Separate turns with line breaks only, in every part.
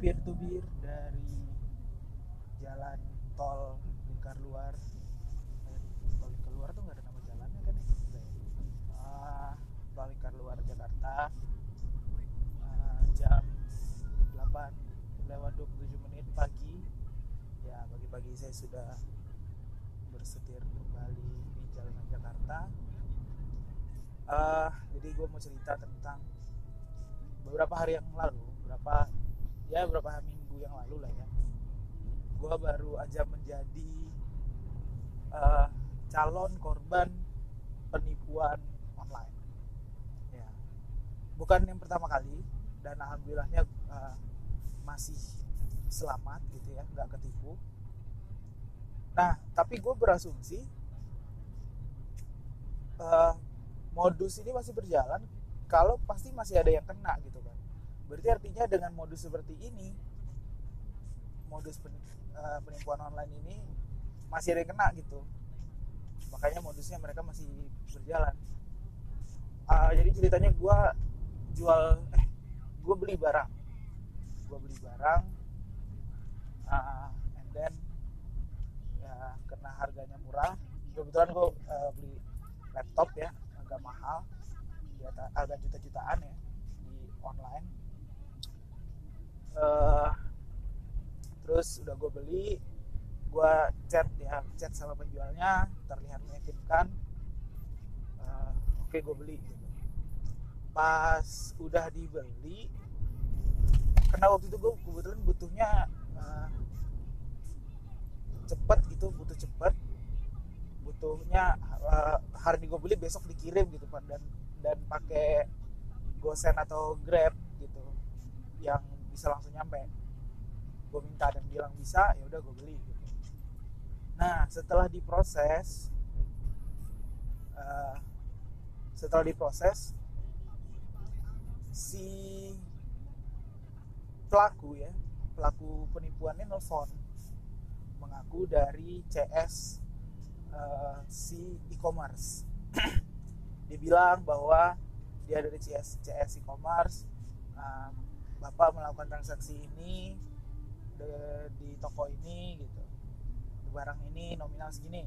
peer to peer dari jalan tol lingkar luar. Eh, tol lingkar luar tuh nggak ada nama jalannya kan? Ah, tol lingkar luar Jakarta. Ah, jam 8 lewat 27 menit pagi. Ya pagi-pagi saya sudah bersetir kembali di jalanan Jakarta. Ah, jadi gue mau cerita tentang beberapa hari yang lalu berapa ya beberapa minggu yang lalu lah ya. Gue baru aja menjadi eh, calon korban penipuan online. Ya. Bukan yang pertama kali dan alhamdulillahnya eh, masih selamat gitu ya nggak ketipu. Nah tapi gue berasumsi eh, modus ini masih berjalan kalau pasti masih ada yang kena gitu kan berarti artinya dengan modus seperti ini modus eh, penipuan online ini masih ada yang kena gitu. Makanya modusnya mereka masih berjalan. Ah, jadi ceritanya gue jual eh gue beli barang. Gue beli barang ah, and then ya karena harganya murah kebetulan gue beli laptop ya agak mahal di agak juta-jutaan ya di online Eh, terus udah gue beli gue chat ya chat sama penjualnya terlihat meyakinkan. Eh, oke gue beli. Pas udah dibeli karena waktu itu gue kebetulan butuhnya eh, cepet gitu butuh cepet. Butuhnya eh, hari ini gue beli besok dikirim gitu kan dan dan pakai gosen atau grab gitu yang bisa langsung nyampe. Gue minta dan bilang bisa ya udah gue beli gitu. Nah setelah diproses eh, setelah diproses si pelaku ya pelaku penipuannya nelfon mengaku dari CS eh, si e-commerce. Dia bilang bahwa dia dari CS CS e-commerce eh, bapak melakukan transaksi ini de- di toko ini gitu. Barang ini nominal segini.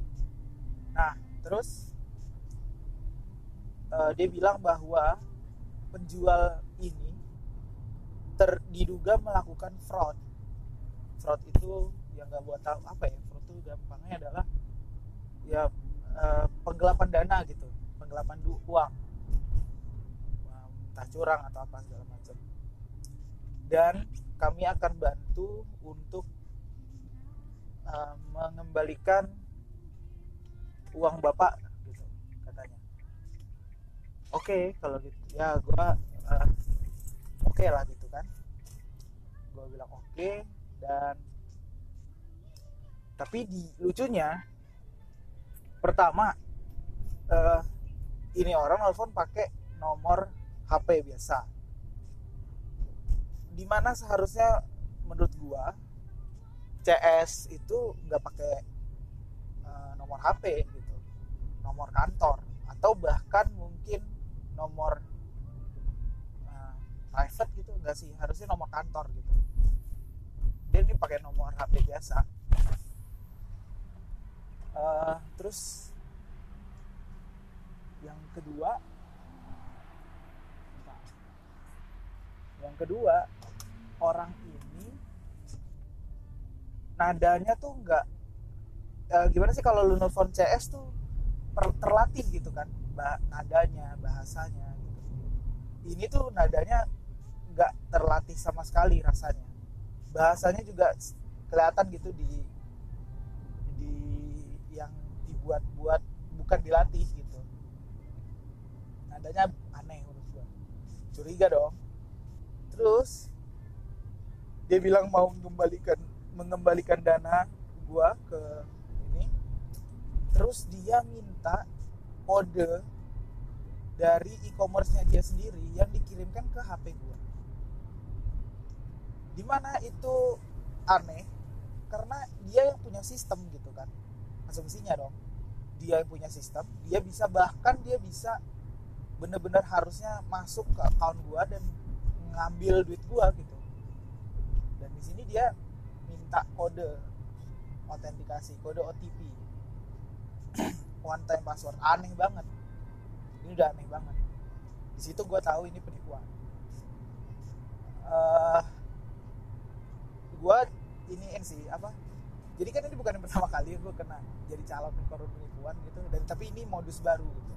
Nah terus eh, dia bilang bahwa penjual ini ter diduga melakukan fraud. Fraud itu yang nggak buat tahu apa ya fraud itu gampangnya adalah ya eh, penggelapan dana gitu penggelapan uang. Entah curang atau apa segala macam dan kami akan bantu untuk eh, mengembalikan uang bapak gitu katanya. Oke kalau gitu. Ya gua eh, oke lah gitu kan. Gue bilang oke dan tapi di lucunya pertama eh, ini orang nelfon pakai nomor HP biasa di mana seharusnya menurut gua CS itu nggak pakai eh, nomor HP gitu nomor kantor atau bahkan mungkin nomor eh, private gitu enggak sih? Harusnya nomor kantor gitu. Dia ini pakai nomor HP biasa. Eh, terus yang kedua yang kedua orang ini nadanya tuh nggak eh, gimana sih kalau lu nelfon CS tuh per- terlatih gitu kan bah nadanya bahasanya gitu. Ini tuh nadanya nggak terlatih sama sekali rasanya. Bahasanya juga kelihatan gitu di di yang dibuat-buat bukan dilatih gitu. Nadanya aneh menurut gua. Curiga dong terus dia bilang mau mengembalikan mengembalikan dana gua ke ini. Terus dia minta kode dari e-commerce-nya dia sendiri yang dikirimkan ke HP gua. Di mana itu aneh karena dia yang punya sistem gitu kan. Asumsinya dong dia yang punya sistem dia bisa bahkan dia bisa bener-bener harusnya masuk ke account gua dan ngambil duit gua gitu. Dan di sini dia minta kode autentikasi kode OTP one time password. Aneh banget. Ini udah aneh banget. Di situ gue tahu ini penipuan. Uh, gue ini sih apa? Jadi kan ini bukan yang pertama kali gue kena jadi calon korban penipuan gitu. Dan tapi ini modus baru gitu.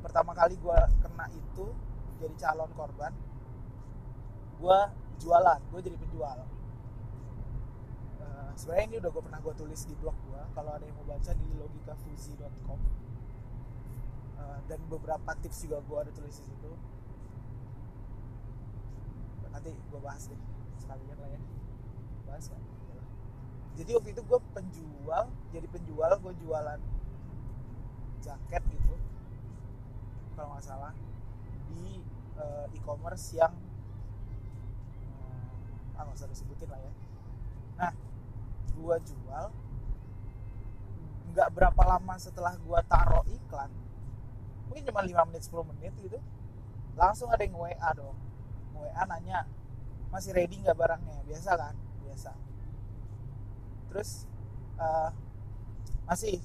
Pertama kali gue kena itu jadi calon korban gue jualan gue jadi penjual. Uh, sebenarnya ini udah gue pernah gue tulis di blog gue kalau ada yang mau baca di logikafuzi.com uh, dan beberapa tips juga gue ada tulis di situ. Nanti gue bahas deh sekalian lah ya. Bahas kan jadi waktu itu gue penjual jadi penjual gue jualan jaket gitu. Kalau nggak salah di uh, e-commerce yang ah nggak usah disebutin lah ya. Nah gue jual nggak berapa lama setelah gue taruh iklan mungkin cuma 5 menit 10 menit gitu langsung ada yang WA dong. WA nanya masih ready nggak barangnya? Biasa kan? Biasa. Terus uh, masih.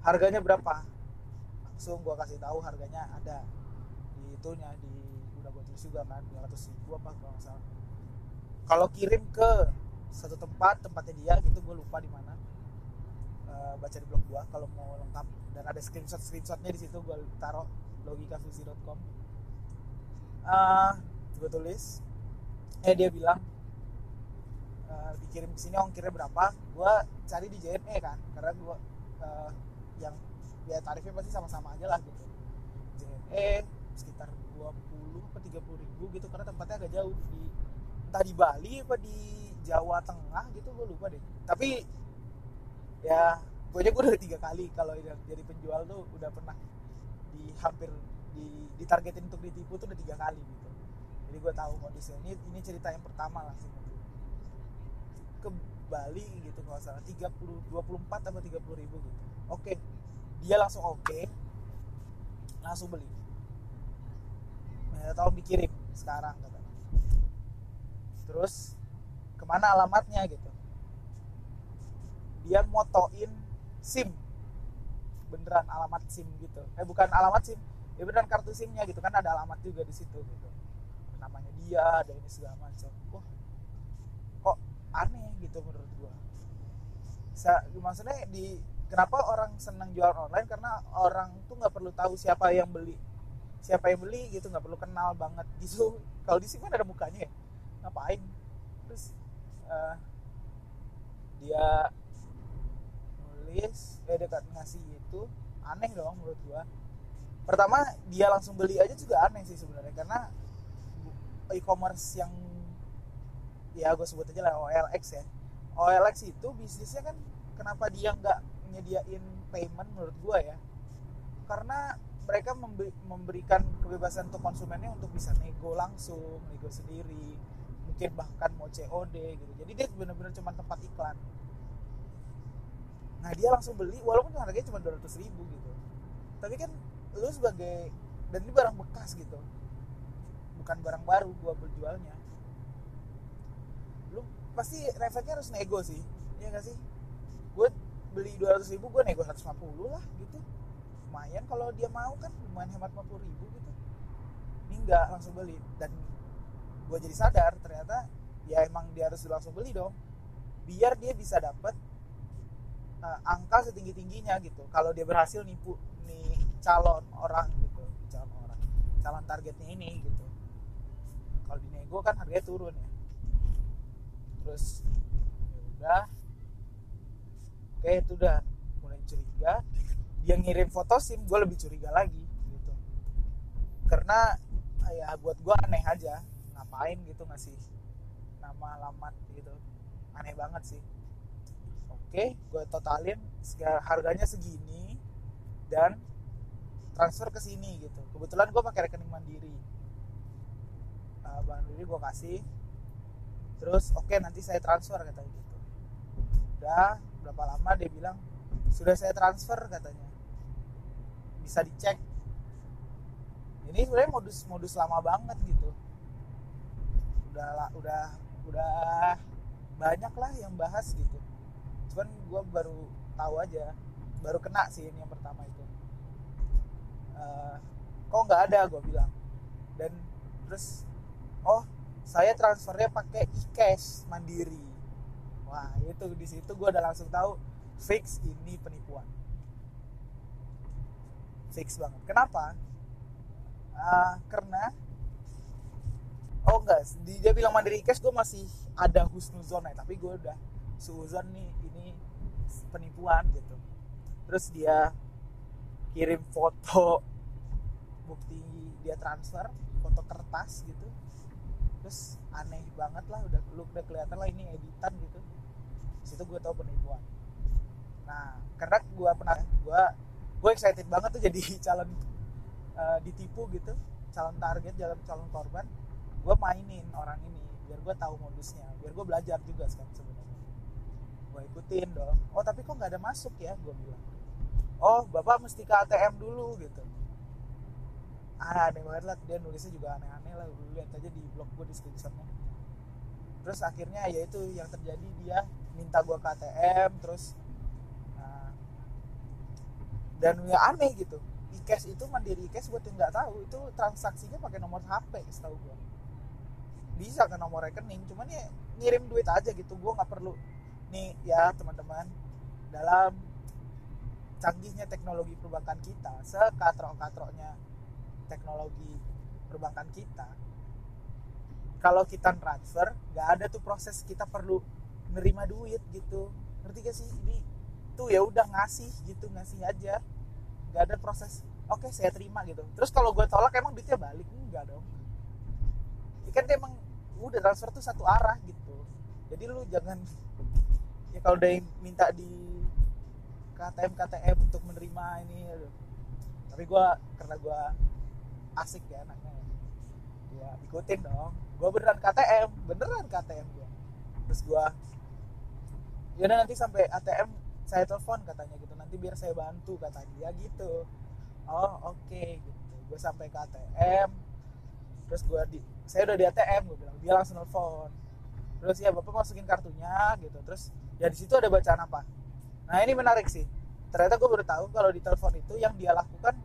Harganya berapa? Langsung gue kasih tahu harganya ada. Di itunya di udah gue tulis juga kan 200 ribu apa kalau nggak salah kalau kirim ke satu tempat tempatnya dia gitu gue lupa di mana. Uh, baca di blog gue kalau mau lengkap. Dan ada screenshot screenshotnya di situ gue taruh logikafusi.com uh, gue tulis. Eh dia bilang uh, dikirim ke sini ongkirnya berapa? Gue cari di JNE kan karena gue uh, yang ya tarifnya pasti sama-sama aja lah gitu. JNE sekitar 20 atau 30 ribu gitu karena tempatnya agak jauh di entah di Bali apa di Jawa Tengah gitu gue lupa deh. Tapi ya gue gue udah tiga kali kalau jadi penjual tuh udah pernah di hampir di ditargetin untuk ditipu tuh udah tiga kali gitu. Jadi gue tahu modusnya. Ini ini cerita yang pertama lah sih. Ke Bali gitu kalau salah. 30 24 atau 30 ribu gitu. Oke dia langsung oke. Langsung beli. Nah, tolong dikirim sekarang katanya terus ke mana alamatnya gitu. Dia motoin SIM. Beneran alamat SIM gitu. Eh bukan alamat SIM. Ya beneran kartu SIMnya gitu. Kan ada alamat juga di situ gitu. Namanya dia ada ini segala macam. Wah kok aneh gitu menurut gua. Sa maksudnya di kenapa orang senang jual online? Karena orang tuh nggak perlu tahu siapa yang beli. Siapa yang beli gitu nggak perlu kenal banget. Gitu kalau di sini kan ada mukanya ya ngapain? Terus uh, dia nulis eh dekat ngasih itu aneh dong menurut gua. Pertama dia langsung beli aja juga aneh sih sebenarnya karena e-commerce yang ya gue sebut aja lah OLX ya. OLX itu bisnisnya kan kenapa dia nggak nyediain payment menurut gue ya? Karena mereka memberikan kebebasan untuk konsumennya untuk bisa nego langsung nego sendiri mungkin bahkan mau COD gitu. Jadi dia benar-benar cuma tempat iklan. Nah dia langsung beli walaupun harganya cuma 200 ribu gitu. Tapi kan lu sebagai dan ini barang bekas gitu. Bukan barang baru gua berjualnya. Lu pasti refleksnya harus nego sih iya gak sih? Gue beli 200 ribu gue nego 150 lah gitu. Lumayan kalau dia mau kan lumayan hemat 50 ribu gitu. Ini enggak langsung beli. Dan gue jadi sadar ternyata ya emang dia harus langsung beli dong. Biar dia bisa dapat uh, eh, angka setinggi tingginya gitu. Kalau dia berhasil nipu nih calon orang gitu calon orang calon targetnya ini gitu. Kalau dinego kan harganya turun ya. Terus ya udah. Oke itu udah mulai curiga. Dia ngirim foto sim gue lebih curiga lagi gitu. Karena ya buat gue aneh aja ngapain gitu ngasih nama alamat gitu. Aneh banget sih. Oke gue totalin harganya segini dan transfer ke sini gitu. Kebetulan gue pakai rekening mandiri. Uh, mandiri gue kasih. Terus oke okay, nanti saya transfer katanya gitu. Udah berapa lama dia bilang sudah saya transfer katanya. Bisa dicek. Ini sebenarnya modus modus lama banget gitu udah udah udah banyak lah yang bahas gitu. Cuman gue baru tahu aja baru kena sih ini yang pertama itu. Uh, kok nggak ada gue bilang. Dan terus oh saya transfernya pakai e-cash mandiri. Wah itu di situ gue udah langsung tahu fix ini penipuan. Fix banget. Kenapa? Uh, karena oh enggak. Dia bilang mandiri cash gue masih ada husnuzon ya. Tapi gue udah suzon nih ini penipuan gitu. Terus dia kirim foto bukti dia transfer foto kertas gitu. Terus aneh banget lah udah lu udah kelihatan lah ini editan gitu. Situ gue tau penipuan. Nah karena gue pernah gue gue excited banget tuh jadi calon uh, ditipu gitu. Calon target calon calon korban gue mainin orang ini biar gue tahu modusnya biar gue belajar juga sekarang sebenarnya. Gue ikutin dong. Oh tapi kok nggak ada masuk ya? Gue bilang. Oh bapak mesti ke ATM dulu gitu. Ah aneh banget lah. Dia nulisnya juga aneh-aneh lah. Gue lihat aja di blog gue descriptionnya terus akhirnya ya itu yang terjadi. Dia minta gue ke ATM terus nah, dan ya aneh gitu. E-cash itu mandiri e-cash buat yang nggak tahu itu transaksinya pakai nomor HP setahu gue bisa ke nomor rekening cuman ya ngirim duit aja gitu. Gue nggak perlu. Nih ya teman-teman dalam canggihnya teknologi perbankan kita sekatrok-katroknya teknologi perbankan kita kalau kita transfer nggak ada tuh proses kita perlu nerima duit gitu. Ngerti gak sih? Ini tuh ya udah ngasih gitu ngasih aja. Nggak ada proses oke okay, saya terima gitu. Terus kalau gue tolak emang duitnya balik? Enggak dong. Ikan emang udah transfer tuh satu arah gitu. Jadi lu jangan ya kalau udah minta di KTM KTM untuk menerima ini tapi gue karena gue asik ya anaknya ya ikutin dong. Gue beneran KTM beneran KTM gue terus gue ya nanti sampai ATM saya telepon katanya gitu. Nanti biar saya bantu kata dia gitu. Oh oke okay, gitu. Gue sampai ke ATM terus gue di saya udah di ATM gue bilang dia langsung nelfon. Terus ya bapak masukin kartunya gitu. Terus ya di situ ada bacaan apa? Nah ini menarik sih. Ternyata gue baru tahu kalau di telepon itu yang dia lakukan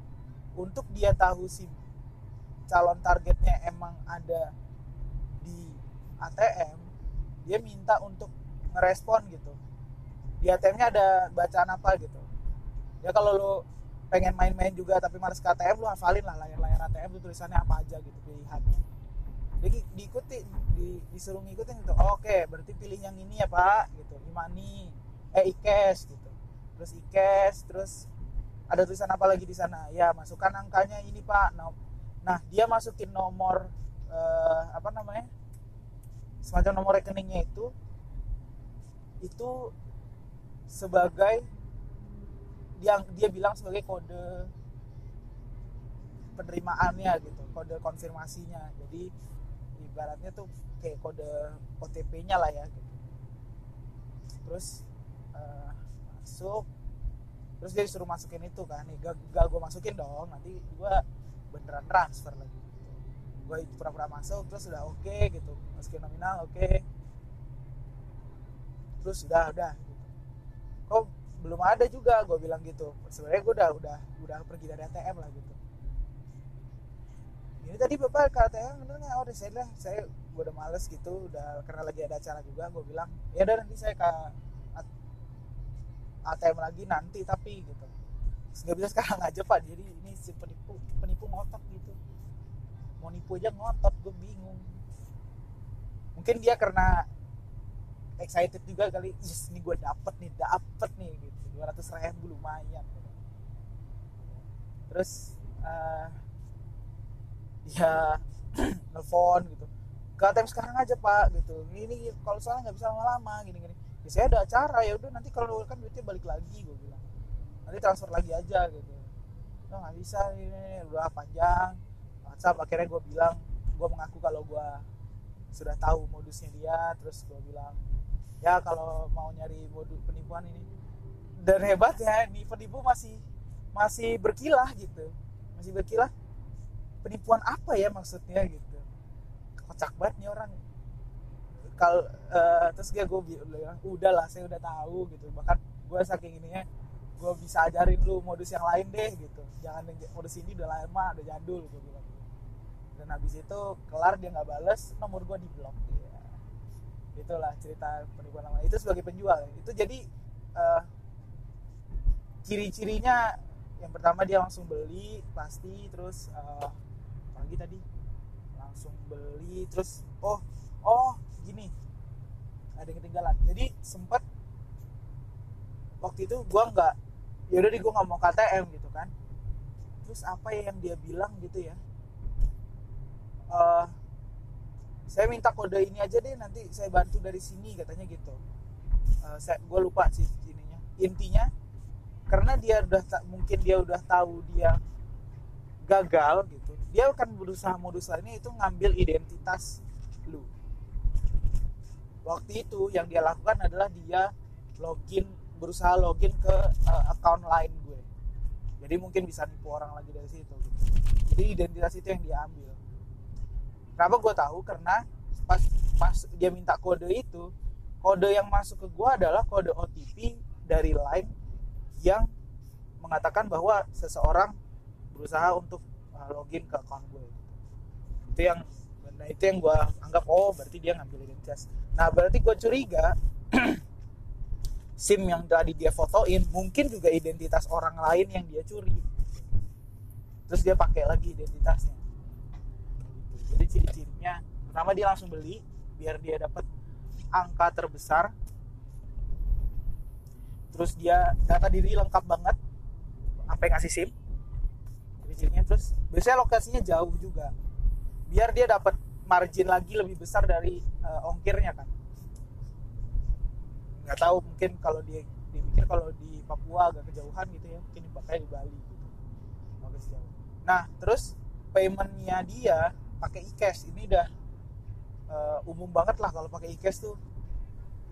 untuk dia tahu si calon targetnya emang ada di ATM dia minta untuk ngerespon gitu. Di ATM-nya ada bacaan apa gitu. Ya kalau lo pengen main-main juga tapi males ke ATM lu hafalin lah layar-layar ATM itu tulisannya apa aja gitu pilihannya jadi diikuti di, disuruh ngikutin gitu oke berarti pilih yang ini ya pak gitu. Imani eh ikes gitu. Terus ikes terus ada tulisan apa lagi di sana? Ya masukkan angkanya ini pak. Nah, nah dia masukin nomor eh, apa namanya? Semacam nomor rekeningnya itu itu sebagai yang dia bilang sebagai kode penerimaannya gitu kode konfirmasinya jadi ibaratnya tuh kayak kode OTP-nya lah ya gitu terus uh, masuk terus dia disuruh masukin itu kan nih gak, gak gue masukin dong nanti gue beneran transfer lagi gitu. gue pura-pura masuk terus udah oke okay, gitu masukin nominal oke okay. terus udah udah gitu. kok belum ada juga gue bilang gitu. Sebenarnya gue udah udah udah pergi dari ATM lah gitu. Ini tadi bapak ke ATM bener nggak? Oh saya lah. Saya gue udah males gitu udah karena lagi ada acara juga gue bilang ya udah nanti saya ke ATM lagi nanti tapi gitu. Nggak bisa sekarang aja pak jadi ini si penipu penipu ngotot gitu. Mau nipu aja ngotot gue bingung. Mungkin dia karena excited juga kali yes ini gue dapet nih dapet nih gitu dua ratus ribu lumayan. Gitu. terus uh, ya nelfon gitu. Ke ATM sekarang aja pak gitu. Ini kalau soalnya nggak bisa lama-lama gini gini ya saya ada acara ya udah nanti kalau kan duitnya balik lagi gue bilang. Nanti transfer lagi aja gitu. Nggak nggak bisa ini udah panjang WhatsApp akhirnya gue bilang gue mengaku kalau gue sudah tahu modusnya dia. Terus gue bilang ya kalau mau nyari modus penipuan ini dan hebatnya nih penipu masih masih berkilah gitu. Masih berkilah. Penipuan apa ya maksudnya gitu. Kocak banget nih orang. Kalau uh, terus dia gue bilang udah lah saya udah tahu gitu. Bahkan gue saking ininya gue bisa ajarin lu modus yang lain deh gitu. Jangan modus ini udah lama udah jadul gue bilang dan habis itu kelar dia nggak bales nomor gue di blok ya. itulah cerita penipuan lama. Itu sebagai penjual. Itu jadi uh, ciri-cirinya yang pertama dia langsung beli pasti terus uh, lagi tadi? Langsung beli terus oh oh gini ada yang ketinggalan. Jadi sempat waktu itu gue nggak ya udah di gue nggak mau KTM gitu kan. Terus apa ya yang dia bilang gitu ya? Uh, saya minta kode ini aja deh nanti saya bantu dari sini katanya gitu. Uh, saya gue lupa sih ininya. Intinya karena dia udah mungkin dia udah tahu dia gagal gitu dia akan berusaha modus lainnya itu ngambil identitas lu. Waktu itu yang dia lakukan adalah dia login berusaha login ke uh, account lain gue. Jadi mungkin bisa nipu orang lagi dari situ gitu. jadi identitas itu yang dia ambil. Kenapa gue tahu? Karena pas pas dia minta kode itu kode yang masuk ke gue adalah kode OTP dari line yang mengatakan bahwa seseorang berusaha untuk uh, login ke account gue itu yang nah itu yang gue anggap oh berarti dia ngambil identitas. Nah berarti gue curiga SIM yang tadi dia fotoin mungkin juga identitas orang lain yang dia curi. Terus dia pakai lagi identitasnya. Jadi ciri-cirinya pertama dia langsung beli biar dia dapat angka terbesar terus dia data diri lengkap banget sampai ngasih SIM. Ciri-cirinya terus biasanya lokasinya jauh juga. Biar dia dapat margin lagi lebih besar dari uh, ongkirnya kan. Nggak tahu mungkin kalau dia dipikir kalau di Papua agak kejauhan gitu ya mungkin dipakai di Bali gitu. Sejauh nah terus paymentnya dia pakai e-cash. Ini udah uh, umum banget lah kalau pakai e-cash tuh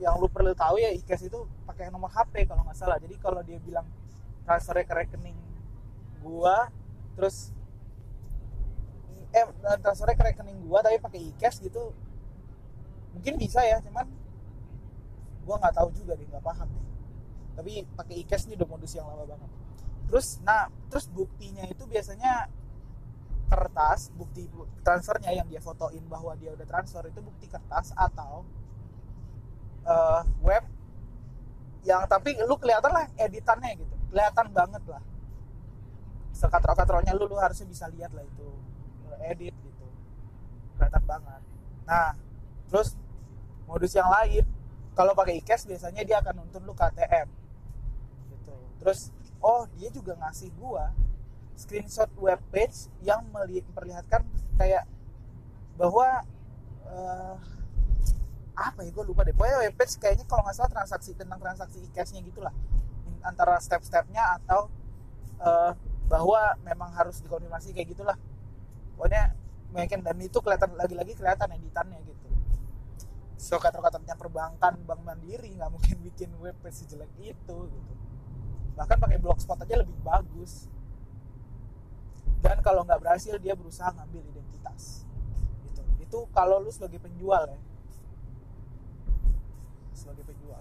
yang lu perlu tahu ya e-cash itu pakai nomor HP kalau nggak salah. Jadi kalau dia bilang transfer ke rekening gua terus eh transfernya ke rekening gua tapi pakai e-cash gitu mungkin bisa ya cuman gua nggak tahu juga deh nggak paham deh. Tapi pakai e-cash ini udah modus yang lama banget. Terus nah terus buktinya itu biasanya kertas bukti transfernya yang dia fotoin bahwa dia udah transfer itu bukti kertas atau uh, web yang tapi lu kelihatan lah editannya gitu. Kelihatan banget lah. Sekatro-katronya lu lu harusnya bisa lihat lah itu. Edit gitu. Kelihatan banget. Nah terus modus yang lain kalau pakai e-cash biasanya dia akan nuntun lu KTM gitu. Terus oh dia juga ngasih gua screenshot web page yang memperlihatkan kayak bahwa uh, apa ya gue lupa deh. Pokoknya web page kayaknya kalau nggak salah transaksi tentang transaksi e-cashnya gitulah antara step-stepnya atau uh, bahwa memang harus dikonfirmasi kayak gitulah. Pokoknya mungkin dan itu kelihatan lagi-lagi kelihatan editannya gitu. So kata-katanya perbankan bank mandiri nggak mungkin bikin web page sejelek itu gitu. Bahkan pakai blogspot aja lebih bagus. Dan kalau nggak berhasil dia berusaha ngambil identitas. Gitu. Itu kalau lu sebagai penjual ya sebagai penjual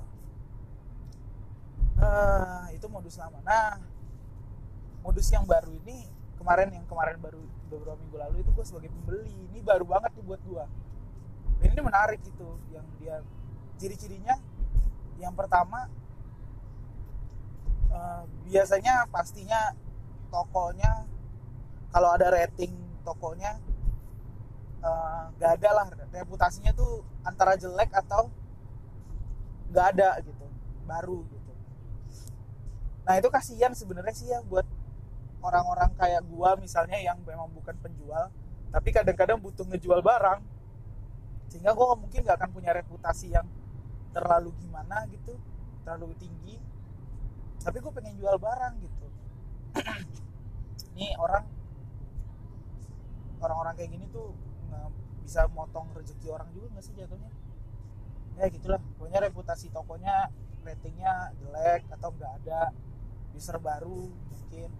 uh, itu modus lama. Nah modus yang baru ini kemarin yang kemarin baru beberapa minggu lalu itu gue sebagai pembeli. Ini baru banget nih buat gue ini menarik gitu yang dia ciri-cirinya yang pertama uh, biasanya pastinya tokonya kalau ada rating tokonya uh, eh, gak ada lah. Reputasinya tuh antara jelek atau nggak ada gitu baru gitu. Nah itu kasihan sebenarnya sih ya buat orang-orang kayak gua misalnya yang memang bukan penjual tapi kadang-kadang butuh ngejual barang. Sehingga gua mungkin nggak akan punya reputasi yang terlalu gimana gitu terlalu tinggi. Tapi gue pengen jual barang gitu. Ini orang orang-orang kayak gini tuh bisa motong rezeki orang juga nggak sih jatuhnya ya gitulah. Pokoknya reputasi tokonya ratingnya jelek atau nggak ada user baru mungkin.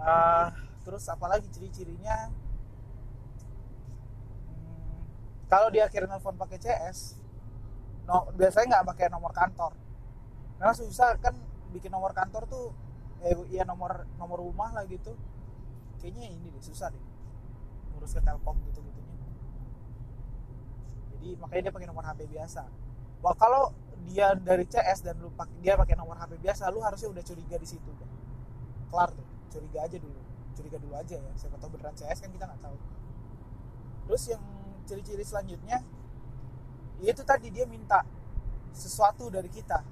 Uh, terus apalagi ciri-cirinya? Hmm, kalau dia kirim telepon pakai CS no, biasanya nggak pakai nomor kantor. Karena susah kan bikin nomor kantor tuh eh ya nomor nomor rumah lah gitu. Kayaknya ini deh susah deh. Ngurus ke telkom gitu gitunya jadi makanya dia pakai nomor HP biasa. Wah, kalau dia dari CS dan lu pakai dia pakai nomor HP biasa lu harusnya udah curiga di situ kan kelar tuh. Curiga aja dulu. Curiga dulu aja ya. Siapa tahu beneran CS kan kita nggak tahu. Terus yang ciri-ciri selanjutnya itu tadi dia minta sesuatu dari kita.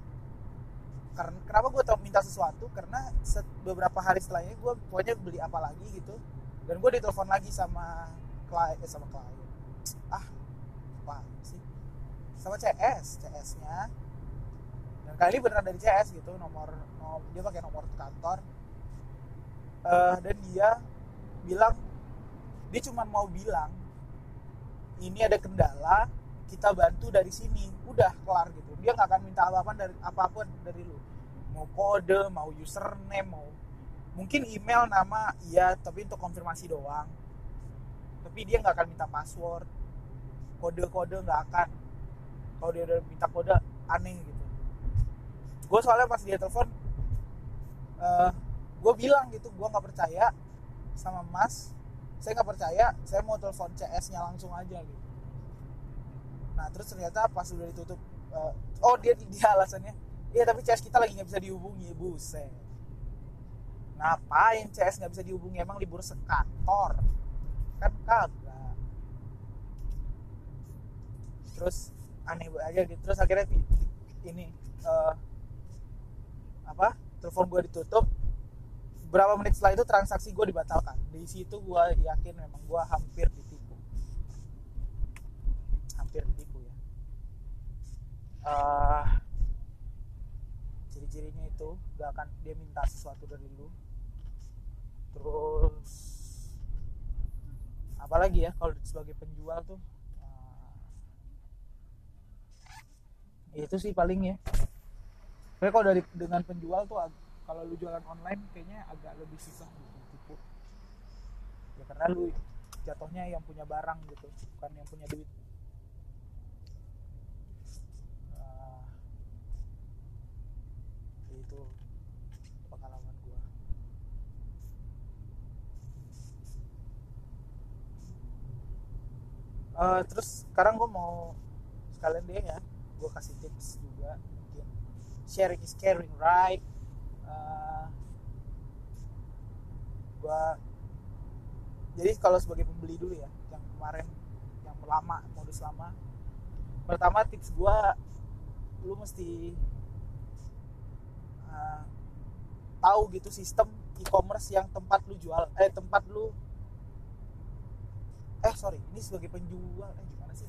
Karena kenapa gue tau minta sesuatu? Karena beberapa hari setelahnya gue pokoknya beli apa lagi gitu. Dan gue ditelepon lagi sama klien eh, sama klien. Ah sama CS CS nya dan kali ini beneran dari CS gitu nomor, nomor dia pakai nomor kantor. Uh, dan dia bilang dia cuma mau bilang ini ada kendala kita bantu dari sini. Udah kelar gitu. Dia nggak akan minta apa-apa dari apa pun dari lu. Mau kode mau username mau mungkin email nama iya tapi untuk konfirmasi doang. Tapi dia nggak akan minta password. Kode-kode nggak akan kalau dia udah minta kode aneh gitu. Gue soalnya pas dia telepon uh, gue bilang gitu gue nggak percaya sama mas. Saya nggak percaya saya mau telepon CS nya langsung aja gitu. Nah terus ternyata pas udah ditutup uh, oh dia dia alasannya iya tapi CS kita lagi nggak bisa dihubungi buset. Ngapain CS nggak bisa dihubungi? Emang libur sekantor? Kan kagak. Terus aneh aja gitu. Terus akhirnya ini uh, apa telepon gue ditutup. Berapa menit setelah itu transaksi gue dibatalkan. Di situ gue yakin memang gue hampir ditipu. Hampir ditipu ya. Uh, ciri-cirinya itu gak akan dia minta sesuatu dari lu. Terus apalagi ya kalau sebagai penjual tuh uh, itu sih paling ya. Tapi kalau dari dengan penjual tuh kalau lu jualan online kayaknya agak lebih susah gitu tipu. Ya karena lu jatuhnya yang punya barang gitu bukan yang punya duit. Uh, itu pengalaman gua. Uh, terus sekarang gua mau sekalian deh ya gua kasih tips juga mungkin sharing is caring right? Uh, gua jadi kalau sebagai pembeli dulu ya yang kemarin yang lama modus lama pertama tips gua lu mesti uh, tahu gitu sistem e-commerce yang tempat lu jual eh tempat lu eh sorry ini sebagai penjual eh gimana sih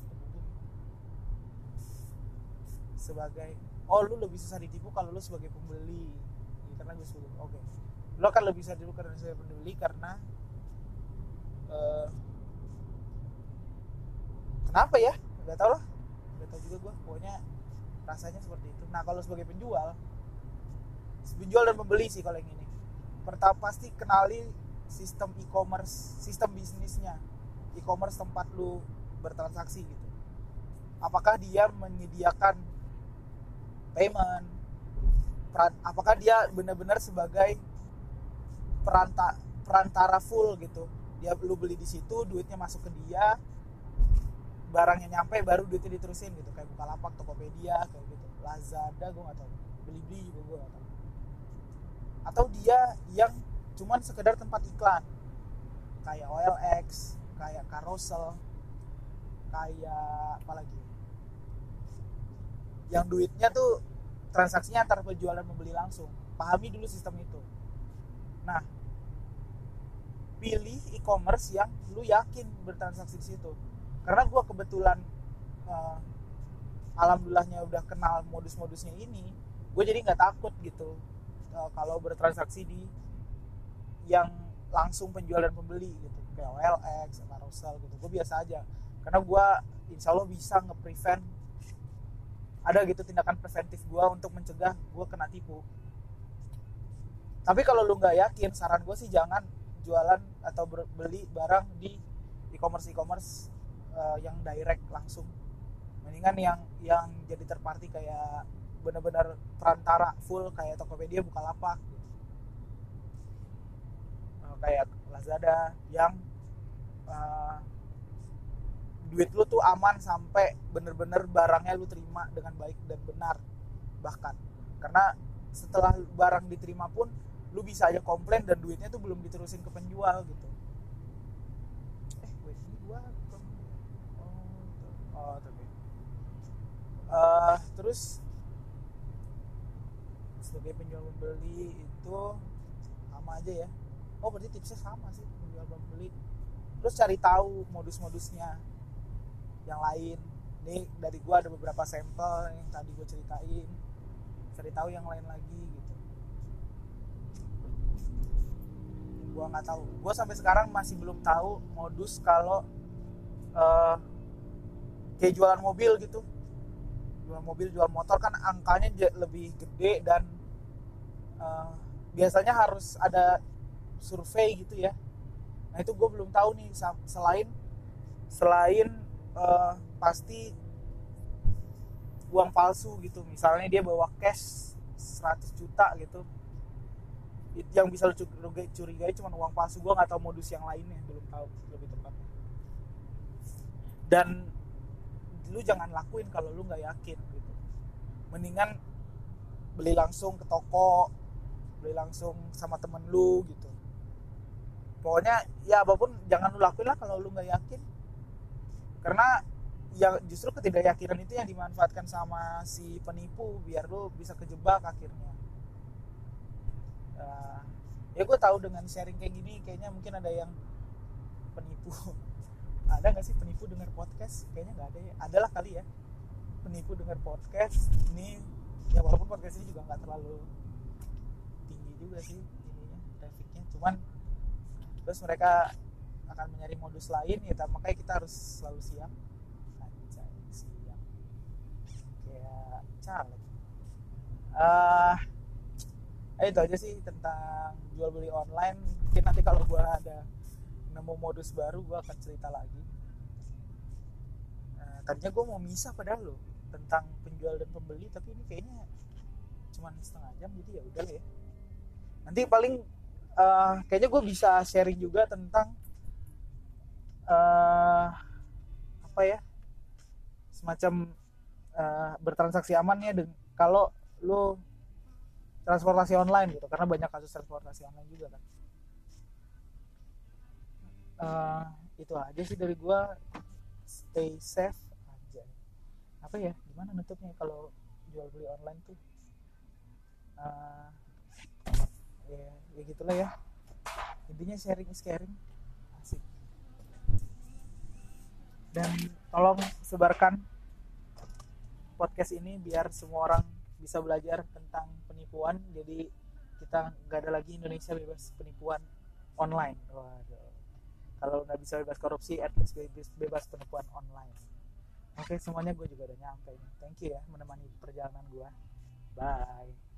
sebagai oh lu lebih susah ditipu kalau lu sebagai pembeli. Karena gue suruh oke. Okay. lo akan lebih bisa dulu karena saya peduli karena uh, kenapa ya? Nggak tau lah. Nggak tau juga gue pokoknya rasanya seperti itu. Nah kalau sebagai penjual penjual dan pembeli sih kalau yang ini. Pertama pasti kenali sistem e-commerce sistem bisnisnya. E-commerce tempat lu bertransaksi gitu. Apakah dia menyediakan payment. Peran, apakah dia benar-benar sebagai peranta, perantara full gitu? Dia lu beli di situ duitnya masuk ke dia barangnya nyampe baru duitnya diterusin gitu. Kayak Bukalapak, Tokopedia kayak gitu. Lazada gue gak tau Beli-beli juga gue gak tau atau dia yang cuman sekedar tempat iklan. Kayak OLX kayak Carousel kayak apa lagi yang duitnya tuh transaksinya antara penjual dan pembeli langsung. Pahami dulu sistem itu. Nah pilih e-commerce yang lu yakin bertransaksi di situ. Karena gue kebetulan uh, alhamdulillahnya udah kenal modus-modusnya ini gue jadi nggak takut gitu uh, kalau bertransaksi di yang langsung penjual dan pembeli gitu. Kayak OLX, Carousel gitu. Gue biasa aja. Karena gue insya Allah bisa nge-prevent ada gitu tindakan preventif gue untuk mencegah gue kena tipu tapi kalau lu nggak yakin saran gue sih jangan jualan atau beli barang di e-commerce e-commerce uh, yang direct langsung mendingan yang yang jadi terparty kayak benar-benar perantara full kayak Tokopedia Bukalapak gitu. uh, kayak Lazada yang uh, duit lu tuh aman sampai bener-bener barangnya lu terima dengan baik dan benar bahkan. Karena setelah barang diterima pun lu bisa aja komplain dan duitnya tuh belum diterusin ke penjual gitu. Eh wifi gua oh oh tapi. Uh, terus sebagai penjual pembeli itu sama aja ya. Oh berarti tipsnya sama sih penjual pembeli. Terus cari tahu modus-modusnya yang lain. Ini dari gua ada beberapa sampel yang tadi gue ceritain. Cari tahu yang lain lagi gitu. Gue nggak tahu. Gue sampai sekarang masih belum tahu modus kalau uh, kayak jualan mobil gitu. Jual mobil jual motor kan angkanya lebih gede dan uh, biasanya harus ada survei gitu ya. Nah itu gue belum tahu nih selain selain uh, pasti uang palsu gitu. Misalnya dia bawa cash 100 juta gitu. Yang bisa lu curigai, cuma uang palsu. Gue nggak tahu modus yang lainnya belum tahu lebih tepatnya. Dan lu jangan lakuin kalau lu nggak yakin gitu. Mendingan beli langsung ke toko beli langsung sama temen lu gitu. Pokoknya ya apa pun jangan lu lakuin lah kalau lu nggak yakin karena yang justru ketidakyakinan itu yang dimanfaatkan sama si penipu biar lu bisa kejebak akhirnya. Uh, ya gue tahu dengan sharing kayak gini kayaknya mungkin ada yang penipu. Ada nggak sih penipu dengar podcast? Kayaknya nggak ada ya. Adalah kali ya. Penipu dengar podcast ini. Ya walaupun podcast ini juga nggak terlalu tinggi juga sih ininya trafficnya. Cuman terus mereka akan mencari modus lain ya makanya kita harus selalu siap. Siap. Kayak caleg. Uh, eh itu aja sih tentang jual beli online. Mungkin nanti kalau gue ada nemu modus baru gue akan cerita lagi. Nah, tadinya gue mau misah padahal lo tentang penjual dan pembeli tapi ini kayaknya cuma setengah jam jadi ya udah ya nanti paling uh, kayaknya gue bisa sharing juga tentang uh, apa ya semacam uh, bertransaksi amannya kalau lo transportasi online gitu karena banyak kasus transportasi online juga kan. Uh, itu aja sih dari gue stay safe aja. Apa ya gimana nutupnya kalau jual beli online tuh? Uh, ya ya gitulah ya. Intinya sharing is caring asik dan tolong sebarkan podcast ini biar semua orang bisa belajar tentang penipuan. Jadi kita nggak ada lagi Indonesia bebas penipuan online. Waduh. Kalau nggak bisa bebas korupsi at least bebas, bebas penipuan online. Oke semuanya gue juga udah nyampe ini thank you ya menemani perjalanan gue. Bye